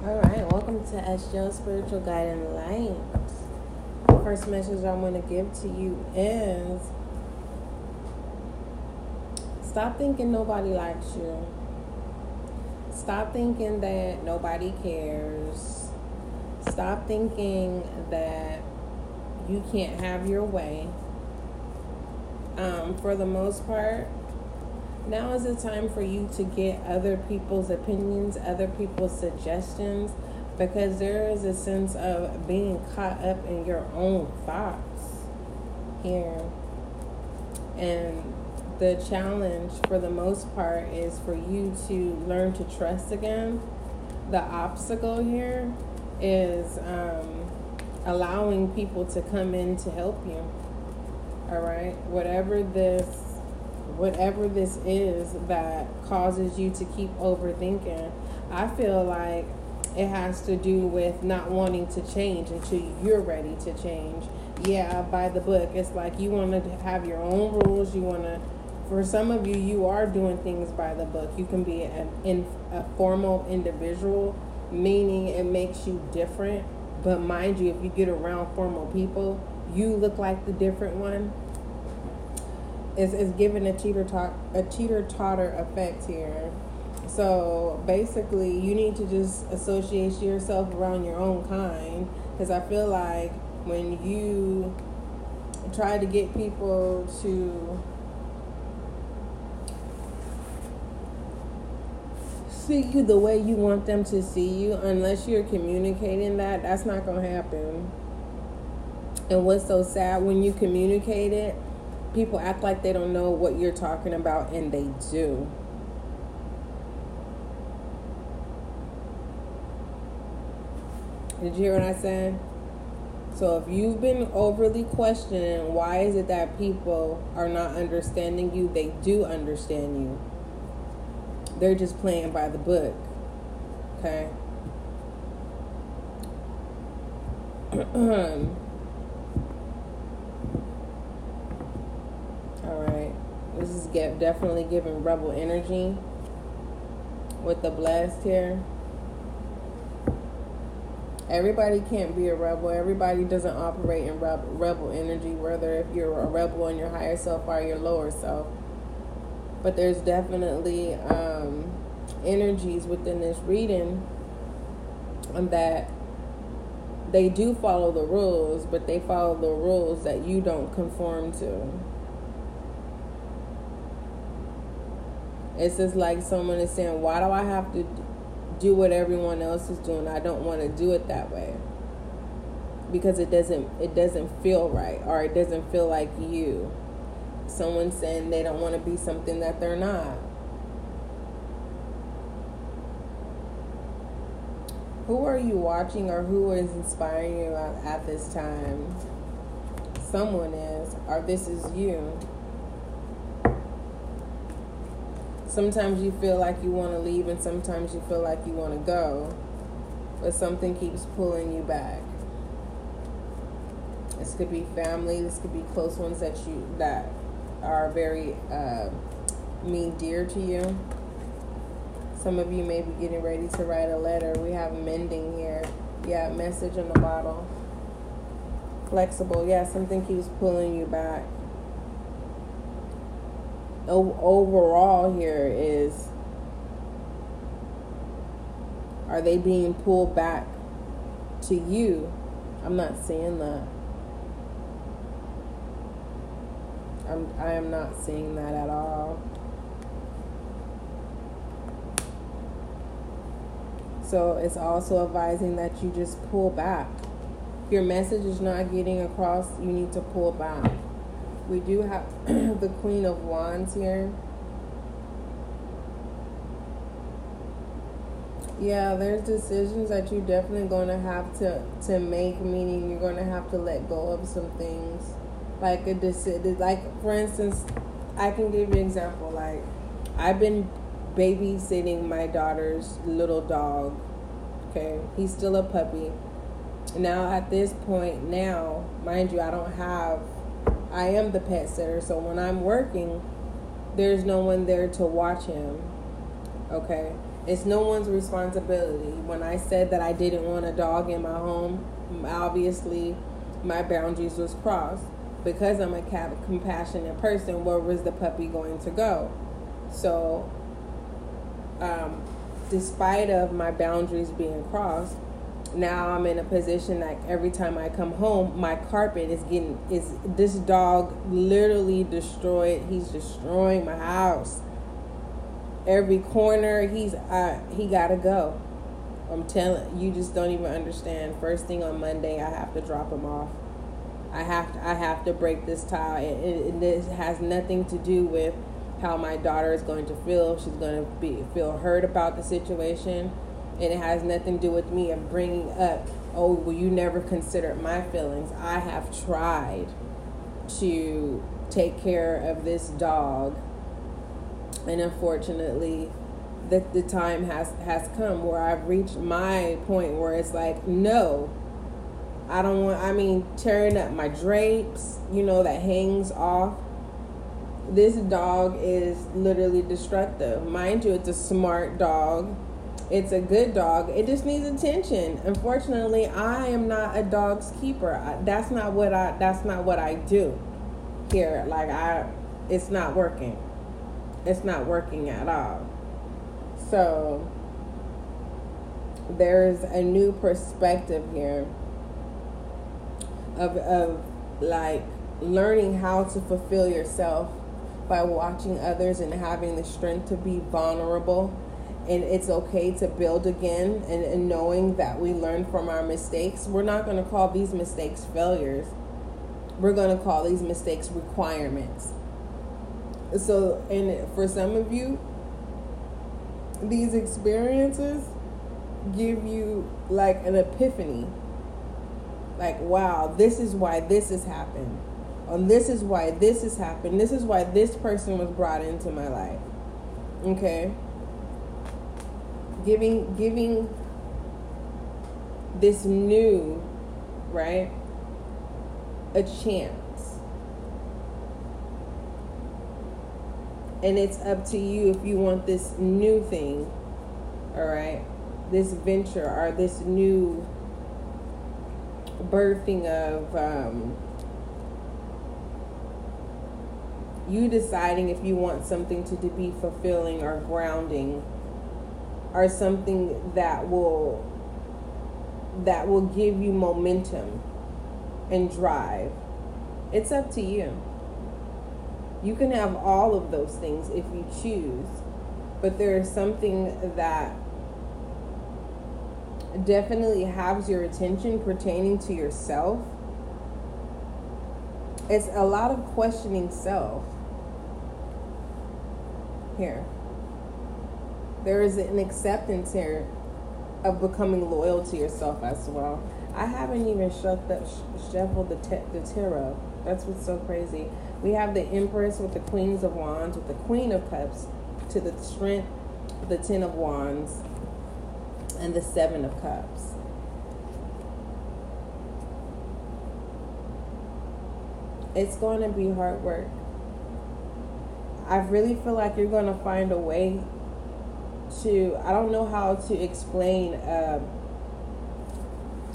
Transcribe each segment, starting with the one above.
All right, welcome to SGL Spiritual Guiding Light. The first message I want to give to you is stop thinking nobody likes you. Stop thinking that nobody cares. Stop thinking that you can't have your way. Um, for the most part, now is the time for you to get other people's opinions, other people's suggestions, because there is a sense of being caught up in your own thoughts here. And the challenge, for the most part, is for you to learn to trust again. The obstacle here is um, allowing people to come in to help you. All right, whatever this whatever this is that causes you to keep overthinking, I feel like it has to do with not wanting to change until you're ready to change. Yeah, by the book. It's like you want to have your own rules. You want to, for some of you, you are doing things by the book. You can be an in, a formal individual, meaning it makes you different. But mind you, if you get around formal people, you look like the different one is, is given a teeter a teeter totter effect here. So basically, you need to just associate yourself around your own kind because I feel like when you try to get people to see you the way you want them to see you, unless you're communicating that, that's not going to happen. And what's so sad when you communicate it, people act like they don't know what you're talking about, and they do. Did you hear what I said? So if you've been overly questioning why is it that people are not understanding you, they do understand you. They're just playing by the book. Okay? Um, This is get, definitely giving rebel energy with the blast here. Everybody can't be a rebel. Everybody doesn't operate in rebel, rebel energy, whether if you're a rebel in your higher self or your lower self. But there's definitely um, energies within this reading that they do follow the rules, but they follow the rules that you don't conform to. It's just like someone is saying, why do I have to do what everyone else is doing? I don't want to do it that way. Because it doesn't it doesn't feel right or it doesn't feel like you. Someone saying they don't want to be something that they're not. Who are you watching or who is inspiring you at, at this time? Someone is, or this is you. Sometimes you feel like you want to leave and sometimes you feel like you want to go but something keeps pulling you back. This could be family this could be close ones that you that are very uh, mean dear to you. Some of you may be getting ready to write a letter. We have mending here. Yeah message in the bottle. Flexible. Yeah something keeps pulling you back overall here is are they being pulled back to you? I'm not seeing that. I'm I am not seeing that at all. So it's also advising that you just pull back. If your message is not getting across, you need to pull back we do have the Queen of Wands here. Yeah, there's decisions that you're definitely going to have to to make. Meaning, you're going to have to let go of some things, like a decision. Like for instance, I can give you an example. Like I've been babysitting my daughter's little dog. Okay, he's still a puppy. Now at this point, now mind you, I don't have I am the pet sitter, so when I'm working, there's no one there to watch him. Okay? It's no one's responsibility. When I said that I didn't want a dog in my home, obviously my boundaries was crossed. Because I'm a compassionate person, where was the puppy going to go? So, um, despite of my boundaries being crossed, now I'm in a position like every time I come home, my carpet is getting is this dog literally destroyed. He's destroying my house. Every corner, he's uh, he gotta go. I'm telling you, just don't even understand. First thing on Monday, I have to drop him off. I have to, I have to break this tie, and, and this has nothing to do with how my daughter is going to feel. She's going to be feel hurt about the situation, and it has nothing to do with me of bringing up. Oh, well, you never considered my feelings. I have tried to take care of this dog, and unfortunately, the the time has has come where I've reached my point where it's like no. I don't want I mean tearing up my drapes, you know, that hangs off this dog is literally destructive. Mind you, it's a smart dog. It's a good dog. It just needs attention. Unfortunately, I am not a dog's keeper. I, that's not what I. That's not what I do here. Like I, it's not working. It's not working at all. So there's a new perspective here of of like learning how to fulfill yourself by watching others and having the strength to be vulnerable and it's okay to build again and, and knowing that we learn from our mistakes we're not going to call these mistakes failures we're going to call these mistakes requirements so and for some of you these experiences give you like an epiphany like wow this is why this has happened and this is why this has happened. This is why this person was brought into my life. Okay? Giving giving this new, right? A chance. And it's up to you if you want this new thing, all right? This venture or this new birthing of um, you deciding if you want something to, to be fulfilling or grounding or something that will that will give you momentum and drive. It's up to you. You can have all of those things if you choose but there is something that definitely has your attention pertaining to yourself. It's a lot of questioning self. Here. There is an acceptance here of becoming loyal to yourself as well. I haven't even shut the, shuffled the, te- the tarot. That's what's so crazy. We have the Empress with the Queens of Wands, with the Queen of Cups, to the Strength, the Ten of Wands, and the Seven of Cups. It's going to be hard work. I really feel like you're going to find a way to, I don't know how to explain uh,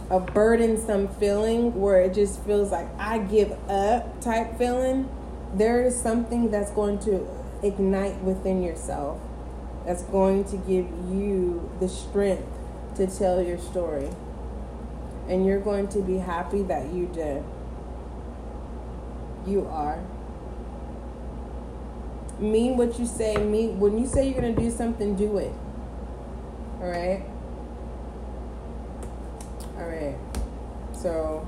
a burdensome feeling where it just feels like I give up type feeling. There is something that's going to ignite within yourself that's going to give you the strength to tell your story. And you're going to be happy that you did. You are mean what you say. Mean when you say you're gonna do something, do it. All right. All right. So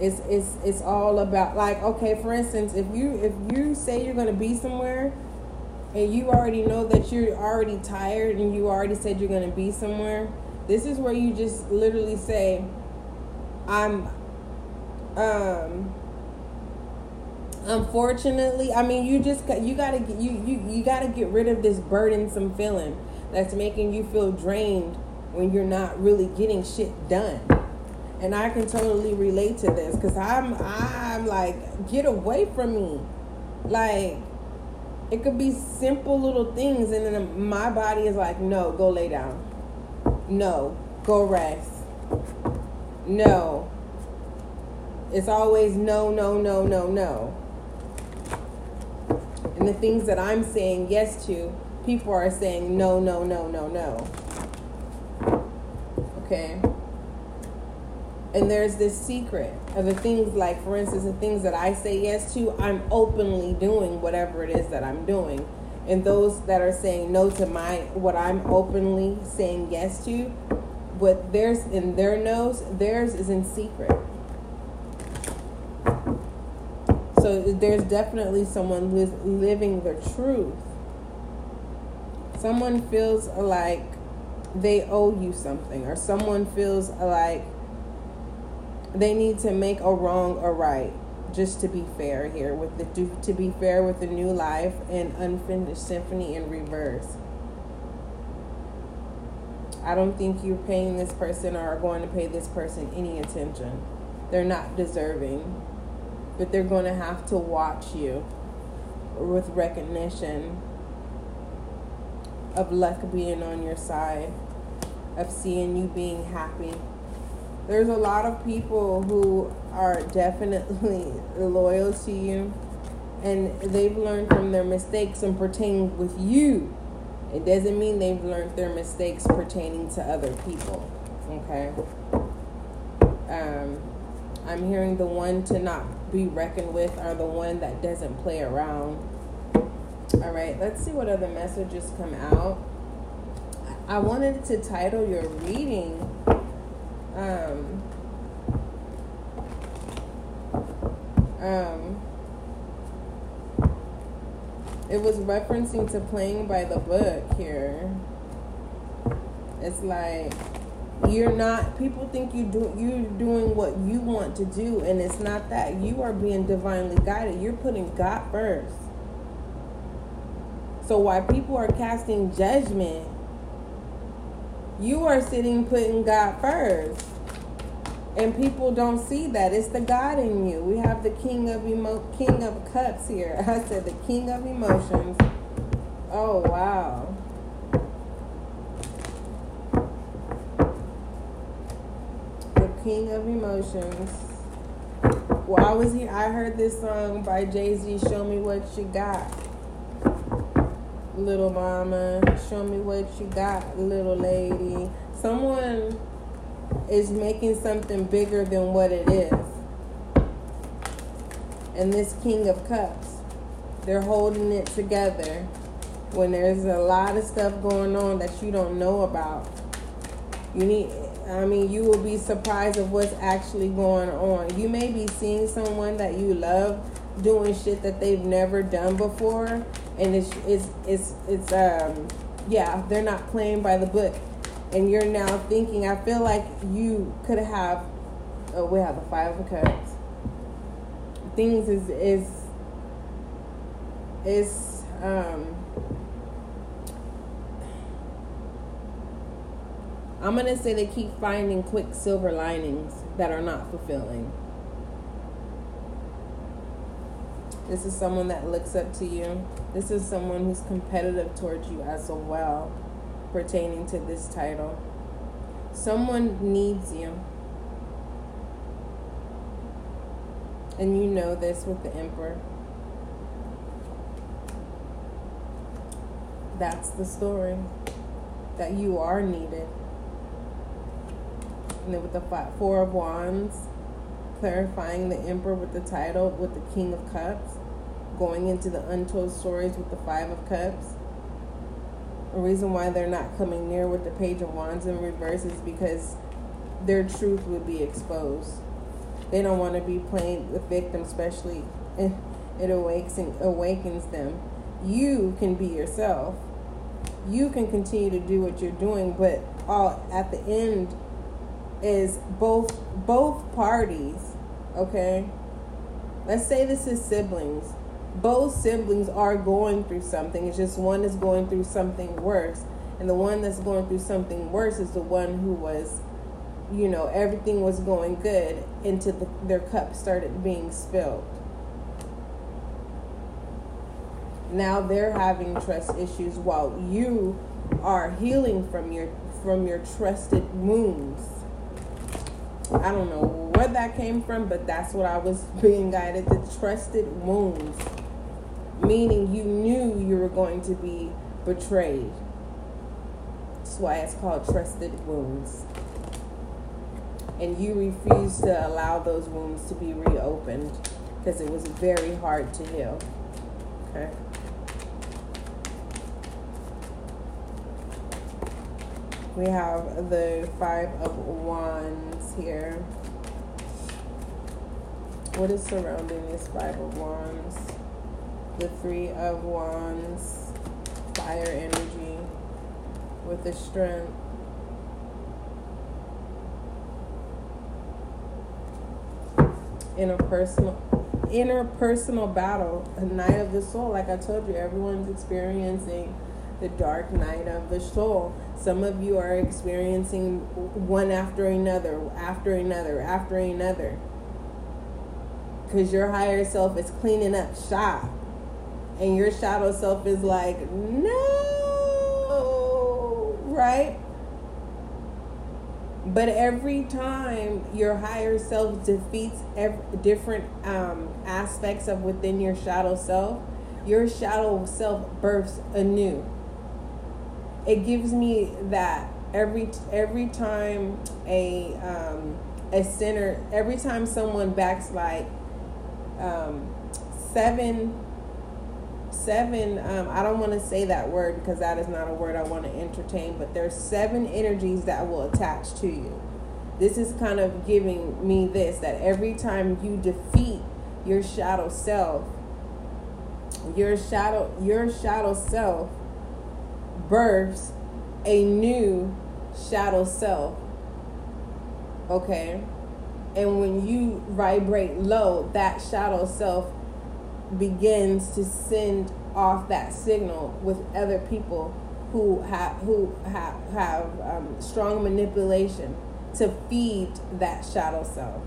it's it's it's all about like okay. For instance, if you if you say you're gonna be somewhere, and you already know that you're already tired, and you already said you're gonna be somewhere, this is where you just literally say, "I'm." Um, unfortunately i mean you just you gotta get you, you you gotta get rid of this burdensome feeling that's making you feel drained when you're not really getting shit done and i can totally relate to this because i'm i'm like get away from me like It could be simple little things, and then my body is like, no, go lay down. No, go rest. No. It's always no, no, no, no, no. And the things that I'm saying yes to, people are saying no, no, no, no, no. Okay? And there's this secret of the things like, for instance, the things that I say yes to, I'm openly doing whatever it is that I'm doing. And those that are saying no to my what I'm openly saying yes to, what theirs in their nose, theirs is in secret. So there's definitely someone who is living the truth. Someone feels like they owe you something, or someone feels like they need to make a wrong a right just to be fair here with the to be fair with the new life and unfinished symphony in reverse. I don't think you're paying this person or are going to pay this person any attention. They're not deserving but they're going to have to watch you with recognition of luck being on your side of seeing you being happy there's a lot of people who are definitely loyal to you and they've learned from their mistakes and pertain with you. It doesn't mean they've learned their mistakes pertaining to other people. Okay? Um, I'm hearing the one to not be reckoned with are the one that doesn't play around. All right, let's see what other messages come out. I wanted to title your reading um, um, it was referencing to playing by the book here. It's like you're not people think you do you're doing what you want to do and it's not that you are being divinely guided you're putting god first so while people are casting judgment you are sitting putting God first. And people don't see that. It's the God in you. We have the King of emo- King of Cups here. I said the King of Emotions. Oh wow. The King of Emotions. While I was here, I heard this song by Jay Z, Show Me What You Got little mama. Show me what you got, little lady. Someone is making something bigger than what it is. And this King of Cups, they're holding it together when there's a lot of stuff going on that you don't know about. You need, I mean, you will be surprised of what's actually going on. You may be seeing someone that you love doing shit that they've never done before and it's it's it's it's um yeah they're not playing by the book and you're now thinking i feel like you could have oh we have the five of cups things is is is um i'm gonna say they keep finding quick silver linings that are not fulfilling This is someone that looks up to you. This is someone who's competitive towards you as well, pertaining to this title. Someone needs you. And you know this with the Emperor. That's the story. That you are needed. And then with the five, Four of Wands, clarifying the Emperor with the title with the King of Cups, going into the untold stories with the Five of Cups. The reason why they're not coming near with the Page of Wands in reverse is because their truth would be exposed. They don't want to be playing the victim, especially it awakens awakens them. You can be yourself. You can continue to do what you're doing, but all at the end is both both parties okay? Let's say this is siblings. Both siblings are going through something. It's just one is going through something worse. And the one that's going through something worse is the one who was, you know, everything was going good until the, their cup started being spilled. now they're having trust issues while you are healing from your from your trusted wounds. I don't know where that came from, but that's what I was being guided the trusted wounds. Meaning you knew you were going to be betrayed. That's why it's called trusted wounds. And you refused to allow those wounds to be reopened because it was very hard to heal. Okay. We have the Five of Wands here. What is surrounding this Five of Wands? The Three of Wands, fire energy with the strength. Interpersonal interpersonal battle, a night of the soul. Like I told you, everyone's experiencing the dark night of the soul. Some of you are experiencing one after another, after another, after another. Because your higher self is cleaning up shop. And your shadow self is like, no, right? But every time your higher self defeats every, different um, aspects of within your shadow self, your shadow self births anew it gives me that every every time a um, a sinner every time someone backslide um, seven seven um, i don't want to say that word because that is not a word i want to entertain but there's seven energies that will attach to you. This is kind of giving me this that every time you defeat your shadow self your shadow your shadow self births a new shadow self. Okay? And when you vibrate low, that shadow self begins to send off that signal with other people who have who have have um, strong manipulation to feed that shadow self.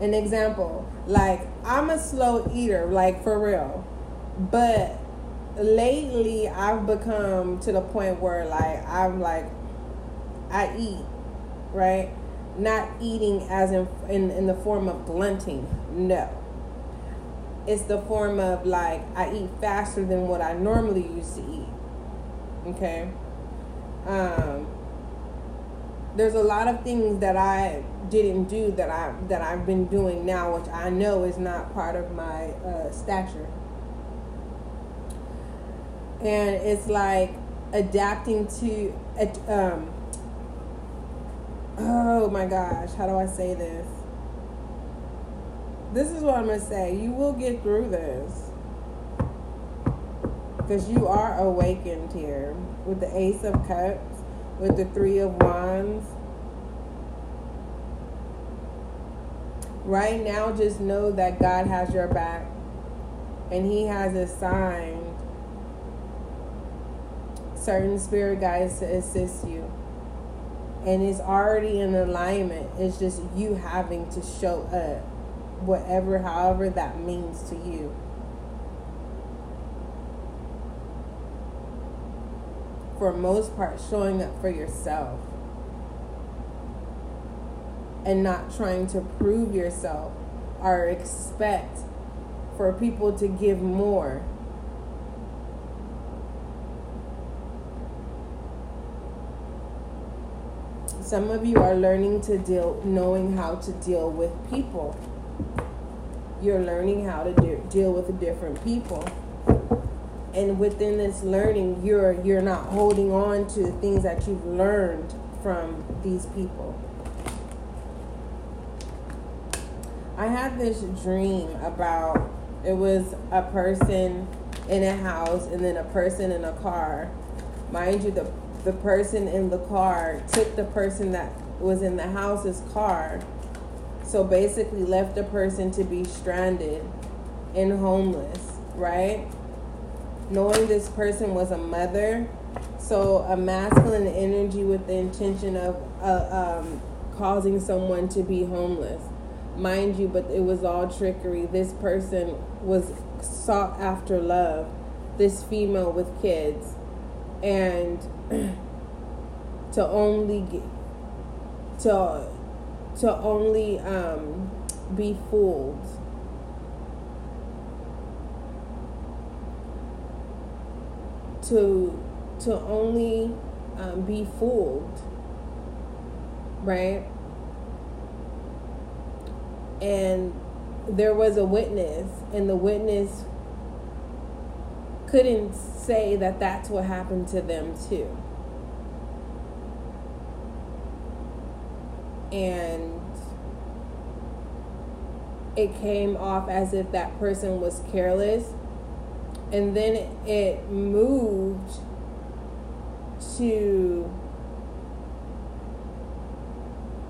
An example, like I'm a slow eater, like for real. But lately I've become to the point where like I'm like I eat, right? Not eating as in in, in the form of glunting. No. It's the form of like I eat faster than what I normally used to eat. Okay? Um there's a lot of things that I didn't do that I that I've been doing now, which I know is not part of my uh, stature and it's like adapting to um oh my gosh how do i say this? This is what i'm gonna say you will get through this. Because you are awakened here with the ace of cups with the three of wands. Right now just know that god has your back and he has a sign certain spirit guides to assist you. And it's already in alignment. It's just you having to show up, whatever, however that means to you. For most part, showing up for yourself and not trying to prove yourself or expect for people to give more Some of you are learning to deal, knowing how to deal with people. You're learning how to de- deal with different people. And within this learning, you're you're not holding on to things that you've learned from these people. I had this dream about it was a person in a house and then a person in a car. Mind you, the the person in the car took the person that was in the house's car. So basically, left the person to be stranded and homeless, right? Knowing this person was a mother, so a masculine energy with the intention of uh, um, causing someone to be homeless. mind you, but it was all trickery. This person was sought after love, this female with kids, and to only get, to to only um, be fooled. To to only um, be fooled, right? And there was a witness, and the witness couldn't say that that's what happened to them too. And it came off as if that person was careless. And then it moved to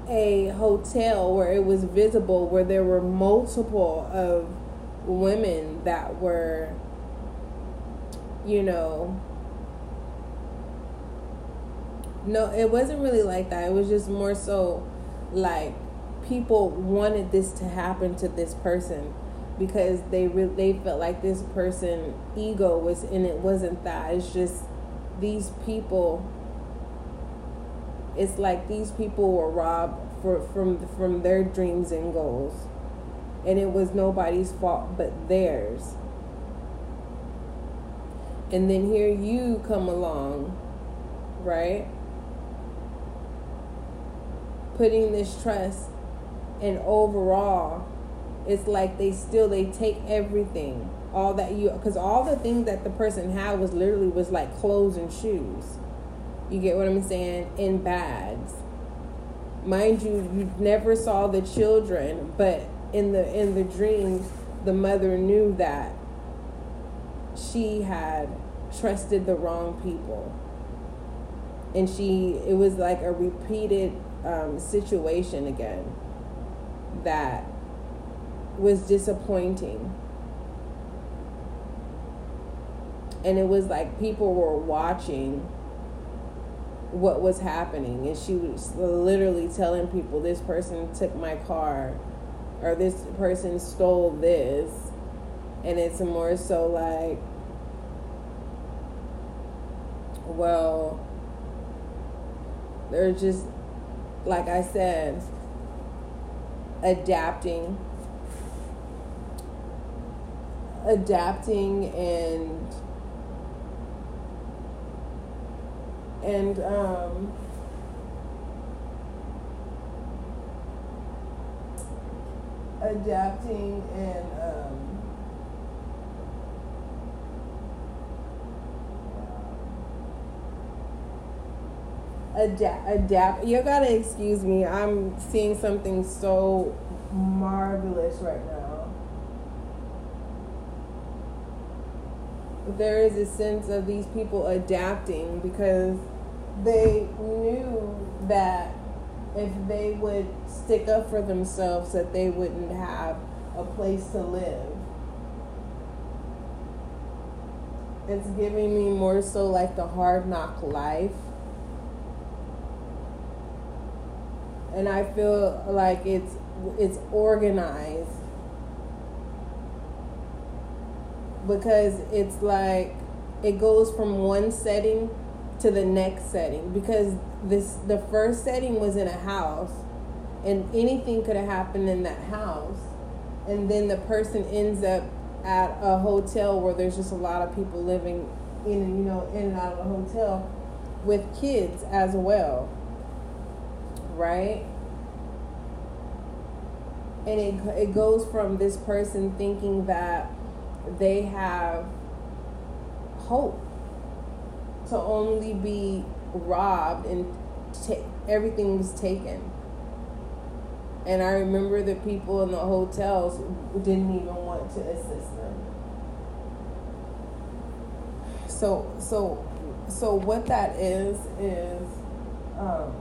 a hotel where it was visible where there were multiple of women that were you know no it wasn't really like that. It was just more so like people wanted this to happen to this person because they re- they felt like this person ego was and it wasn't that. It's just these people it's like these people were robbed for, from from their dreams and goals. And it was nobody's fault but theirs and then here you come along right? Putting this trust and overall it's like they still they take everything. All that you because all the things that the person had was literally was like clothes and shoes. You get what i'm saying? In bags. Mind you you never saw the children but in the in the dreams the mother knew that she had trusted the wrong people. And she it was like a repeated um, situation again that was disappointing. And it was like people were watching what was happening. And she was literally telling people this person took my car or this person stole this. And it's more so like well they're just like i said adapting adapting and and um, adapting and um, adapt adapt. You gotta excuse me. I'm seeing something so marvelous right now. There is a sense of these people adapting because they knew that if they would stick up for themselves that they wouldn't have a place to live. It's giving me more so like the hard knock life and i feel like it's it's organized. Because it's like it goes from one setting to the next setting. Because this the first setting was in a house and anything could have happened in that house. And then the person ends up at a hotel where there's just a lot of people living in you know in and out of a hotel with kids as well right and it, it goes from this person thinking that they have hope to only be robbed and ta- everything was taken. And I remember the people in the hotels didn't even want to assist them. So so so what that is is um,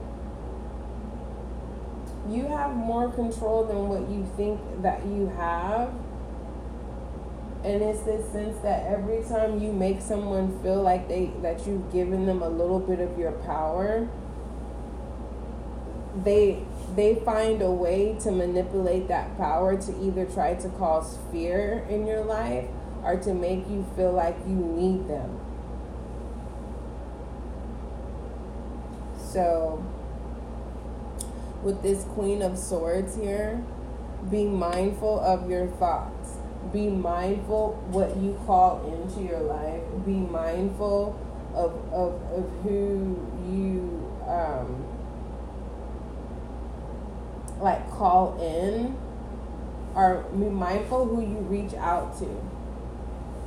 you have more control than what you think that you have and it's this sense that every time you make someone feel like they that you've given them a little bit of your power they they find a way to manipulate that power to either try to cause fear in your life or to make you feel like you need them. So, with this Queen of Swords here, be mindful of your thoughts. Be mindful what you call into your life. Be mindful of, of, of who you um, like call in or be mindful who you reach out to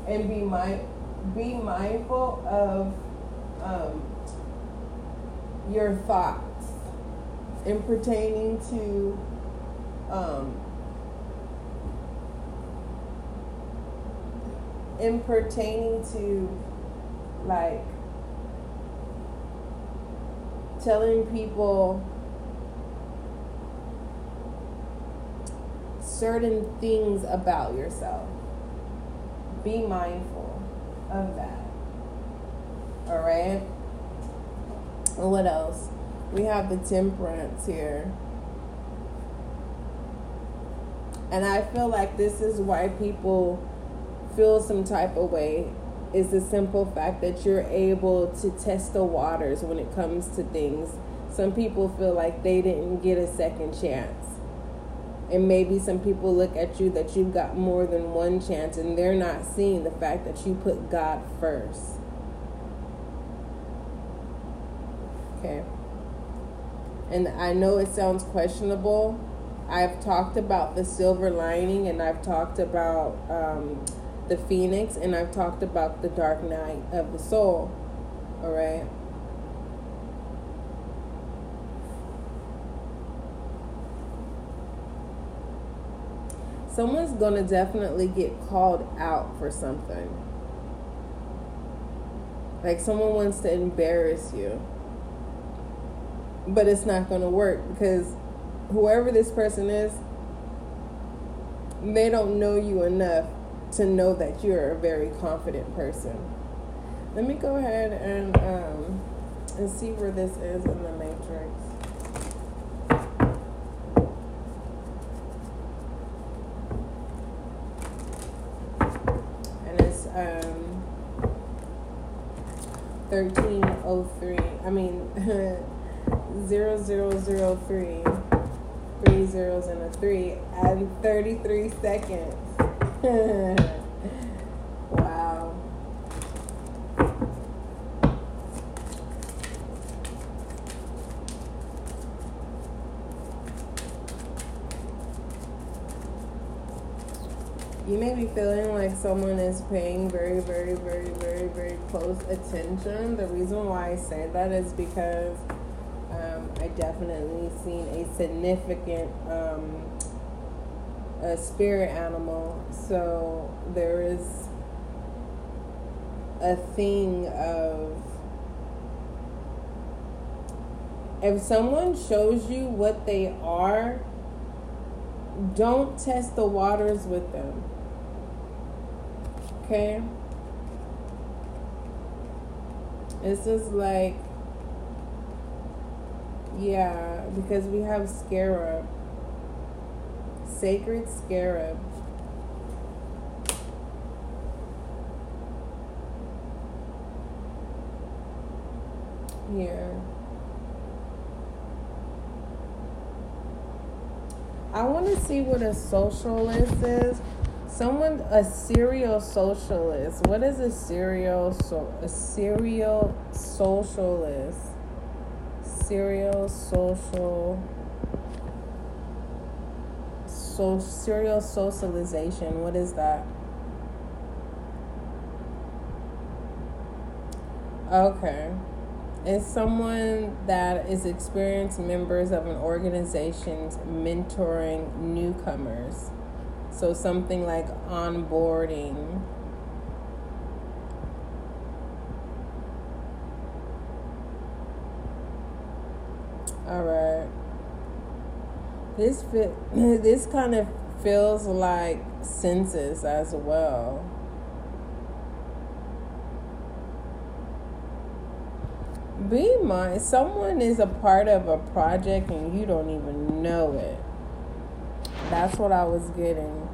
and be mind be mindful of um, your thoughts in pertaining to um, in pertaining to like telling people certain things about yourself. Be mindful of that. All right? What else? We have the temperance here. And I feel like this is why people feel some type of way is the simple fact that you're able to test the waters when it comes to things. Some people feel like they didn't get a second chance. And maybe some people look at you that you've got more than one chance and they're not seeing the fact that you put God first. Okay. And I know it sounds questionable. I've talked about the silver lining and I've talked about um, the phoenix and I've talked about the dark night of the soul. All right. Someone's going to definitely get called out for something. Like someone wants to embarrass you. But it's not going to work because whoever this person is, they don't know you enough to know that you're a very confident person. Let me go ahead and um, and see where this is in the matrix. And it's um, 1303. I mean 0003. Three zeros and a three and 33 seconds. wow. You may be feeling like someone is paying very, very, very, very, very close attention. The reason why I say that is because definitely seen a significant um, a spirit animal. So there is a thing of if someone shows you what they are, don't test the waters with them. Okay? This is like, yeah, because we have scarab sacred scarab. Here. I want to see what a socialist is. Someone, a serial socialist. What is a serial so a serial socialist? Serial social so serial socialization. What is that? Okay. It's someone that is experienced members of an organization's mentoring newcomers. So something like onboarding. All right. This fit, this kind of feels like census as well. Be my someone is a part of a project and you don't even know it. That's what I was getting.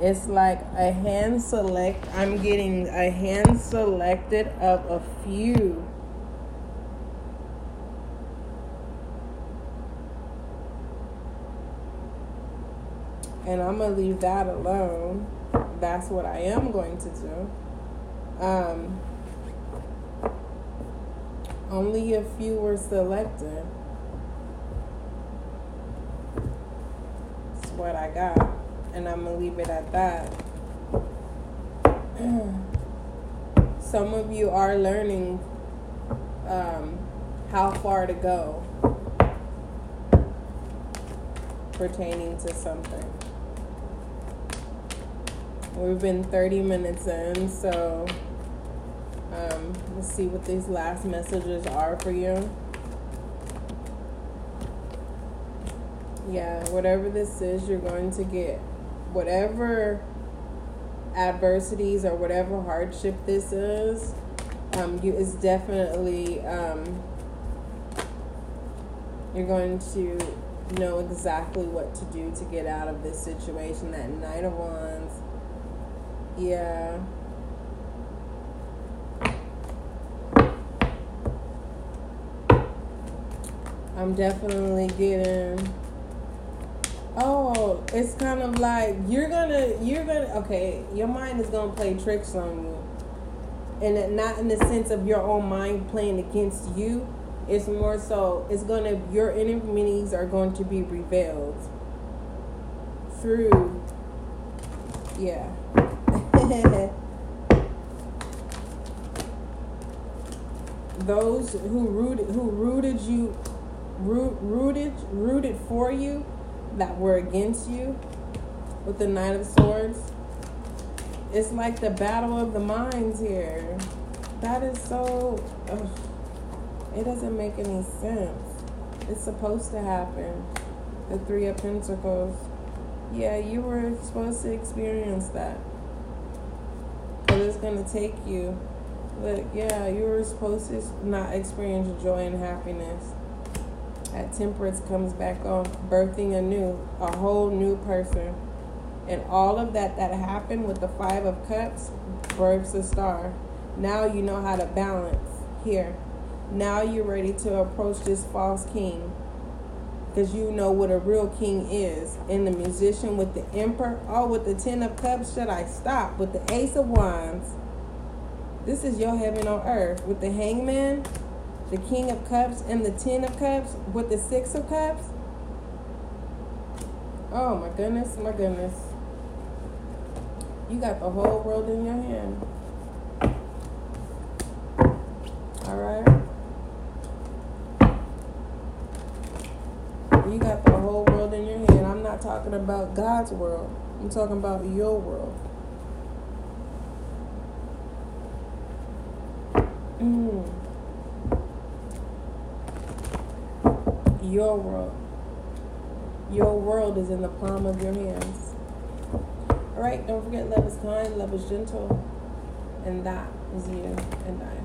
It's like a hand select. I'm getting a hand selected of a few. And I'm to leave that alone. That's what I am going to do. Um, only a few were selected. That's what I got and I'm gonna leave it at that. Some of you are learning um, how far to go pertaining to something. We've been 30 minutes in, so um, let's see what these last messages are for you. Yeah, whatever this is, you're going to get whatever adversities or whatever hardship this is, um, you is definitely um, you're going to know exactly what to do to get out of this situation. That Knight of Wands, yeah. I'm definitely getting Oh, it's kind of like you're gonna you're gonna okay, your mind is gonna play tricks on you. And not in the sense of your own mind playing against you. It's more so it's gonna your enemies are going to be revealed through yeah. Those who rooted who rooted you root, rooted rooted for you that were against you with the Knight of Swords. It's like the battle of the minds here. That is so. Ugh, it doesn't make any sense. It's supposed to happen. The Three of Pentacles. Yeah, you were supposed to experience that. Going to take you. But yeah, you were supposed to not experience joy and happiness that temperance comes back on, birthing a new, a whole new person. And all of that that happened with the Five of Cups births a star. Now you know how to balance here. Now you're ready to approach this false king because you know what a real king is. And the magician with the emperor, oh, with the ten of cups, should I stop? With the ace of wands, this is your heaven on earth. With the hangman, the King of Cups and the Ten of Cups with the Six of Cups. Oh my goodness, my goodness. You got the whole world in your hand. All right. You got the whole world in your hand. I'm not talking about God's world. I'm talking about your world. Mm. your world. Your world is in the palm of your hands. All right, don't forget love is kind, love is gentle, and that is you and I.